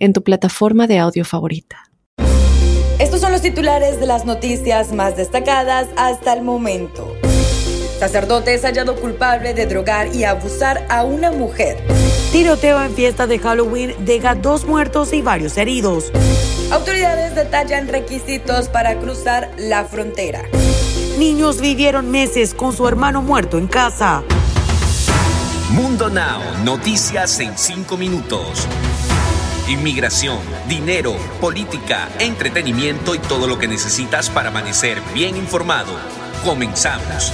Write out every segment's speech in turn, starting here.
en tu plataforma de audio favorita. Estos son los titulares de las noticias más destacadas hasta el momento. Sacerdote es hallado culpable de drogar y abusar a una mujer. Tiroteo en fiesta de Halloween deja dos muertos y varios heridos. Autoridades detallan requisitos para cruzar la frontera. Niños vivieron meses con su hermano muerto en casa. Mundo Now, noticias en cinco minutos inmigración, dinero, política, entretenimiento y todo lo que necesitas para amanecer bien informado. Comenzamos.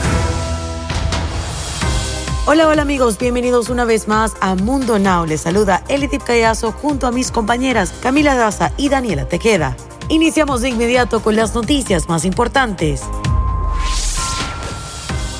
Hola, hola amigos, bienvenidos una vez más a Mundo Now. Les saluda Elitip Callazo junto a mis compañeras Camila Daza y Daniela Tequeda. Iniciamos de inmediato con las noticias más importantes.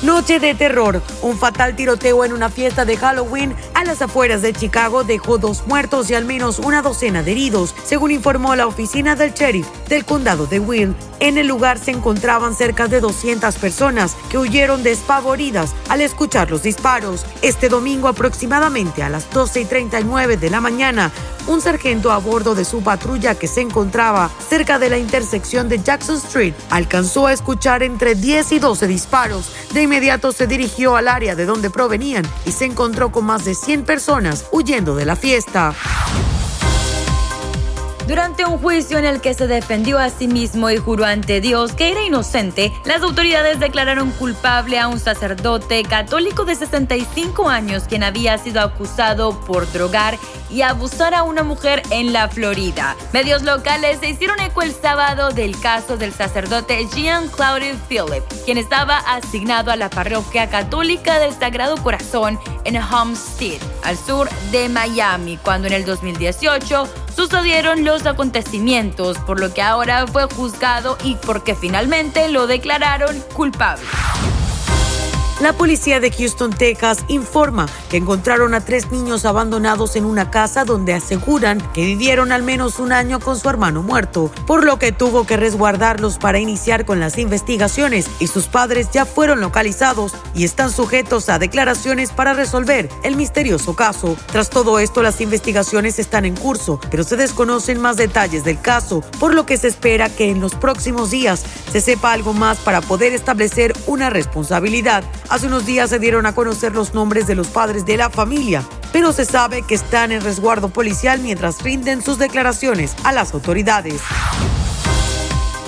Noche de terror. Un fatal tiroteo en una fiesta de Halloween las afueras de Chicago dejó dos muertos y al menos una docena de heridos, según informó la oficina del sheriff del condado de Will. En el lugar se encontraban cerca de 200 personas que huyeron despavoridas al escuchar los disparos. Este domingo aproximadamente a las 12 y 39 de la mañana, un sargento a bordo de su patrulla que se encontraba cerca de la intersección de Jackson Street alcanzó a escuchar entre 10 y 12 disparos. De inmediato se dirigió al área de donde provenían y se encontró con más de 100 personas huyendo de la fiesta. Durante un juicio en el que se defendió a sí mismo y juró ante Dios que era inocente, las autoridades declararon culpable a un sacerdote católico de 65 años quien había sido acusado por drogar y abusar a una mujer en la Florida. Medios locales se hicieron eco el sábado del caso del sacerdote Jean Claude Philip, quien estaba asignado a la parroquia católica del Sagrado Corazón en Homestead, al sur de Miami, cuando en el 2018 sucedieron los acontecimientos, por lo que ahora fue juzgado y porque finalmente lo declararon culpable. La policía de Houston, Texas, informa que encontraron a tres niños abandonados en una casa donde aseguran que vivieron al menos un año con su hermano muerto, por lo que tuvo que resguardarlos para iniciar con las investigaciones y sus padres ya fueron localizados y están sujetos a declaraciones para resolver el misterioso caso. Tras todo esto, las investigaciones están en curso, pero se desconocen más detalles del caso, por lo que se espera que en los próximos días se sepa algo más para poder establecer una responsabilidad Hace unos días se dieron a conocer los nombres de los padres de la familia, pero se sabe que están en resguardo policial mientras rinden sus declaraciones a las autoridades.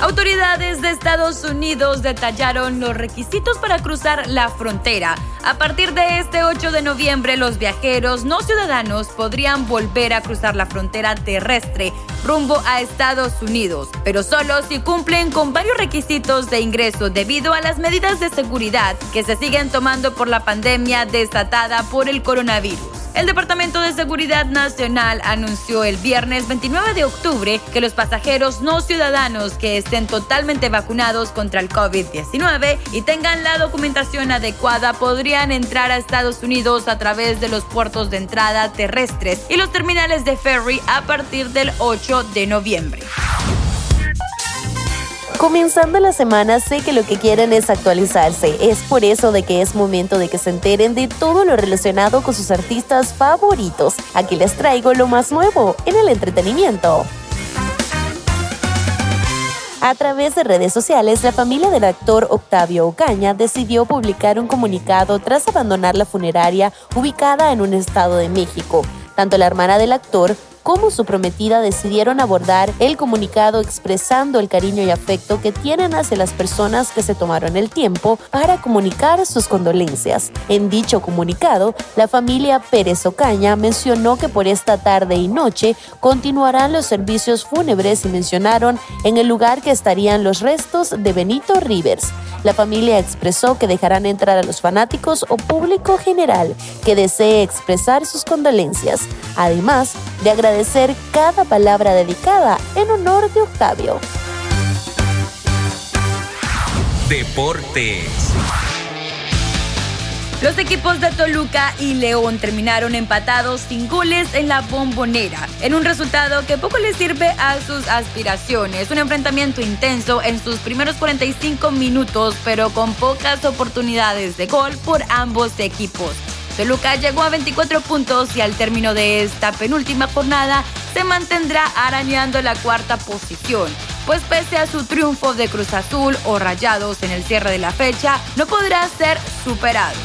Autoridades de Estados Unidos detallaron los requisitos para cruzar la frontera. A partir de este 8 de noviembre, los viajeros no ciudadanos podrían volver a cruzar la frontera terrestre rumbo a Estados Unidos, pero solo si cumplen con varios requisitos de ingreso debido a las medidas de seguridad que se siguen tomando por la pandemia desatada por el coronavirus. El Departamento de Seguridad Nacional anunció el viernes 29 de octubre que los pasajeros no ciudadanos que estén totalmente vacunados contra el COVID-19 y tengan la documentación adecuada podrían entrar a Estados Unidos a través de los puertos de entrada terrestres y los terminales de ferry a partir del 8 de noviembre. Comenzando la semana sé que lo que quieren es actualizarse. Es por eso de que es momento de que se enteren de todo lo relacionado con sus artistas favoritos. Aquí les traigo lo más nuevo en el entretenimiento. A través de redes sociales, la familia del actor Octavio Ocaña decidió publicar un comunicado tras abandonar la funeraria ubicada en un estado de México. Tanto la hermana del actor como su prometida decidieron abordar el comunicado expresando el cariño y afecto que tienen hacia las personas que se tomaron el tiempo para comunicar sus condolencias. En dicho comunicado, la familia Pérez Ocaña mencionó que por esta tarde y noche continuarán los servicios fúnebres y mencionaron en el lugar que estarían los restos de Benito Rivers. La familia expresó que dejarán entrar a los fanáticos o público general que desee expresar sus condolencias, además de agradecer agradecer cada palabra dedicada en honor de Octavio. Deportes. Los equipos de Toluca y León terminaron empatados sin goles en la bombonera, en un resultado que poco les sirve a sus aspiraciones. Un enfrentamiento intenso en sus primeros 45 minutos, pero con pocas oportunidades de gol por ambos equipos. Toluca llegó a 24 puntos y al término de esta penúltima jornada se mantendrá arañando la cuarta posición, pues pese a su triunfo de Cruz Azul o Rayados en el cierre de la fecha, no podrá ser superado.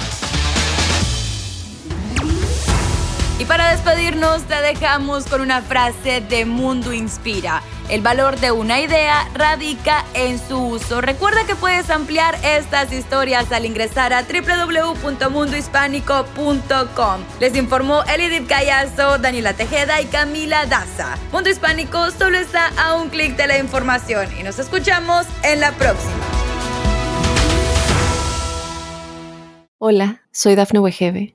Y para despedirnos te dejamos con una frase de Mundo Inspira. El valor de una idea radica en su uso. Recuerda que puedes ampliar estas historias al ingresar a www.mundohispánico.com. Les informó Elidip Callazo, Daniela Tejeda y Camila Daza. Mundo Hispánico solo está a un clic de la información y nos escuchamos en la próxima. Hola, soy Dafne Wegebe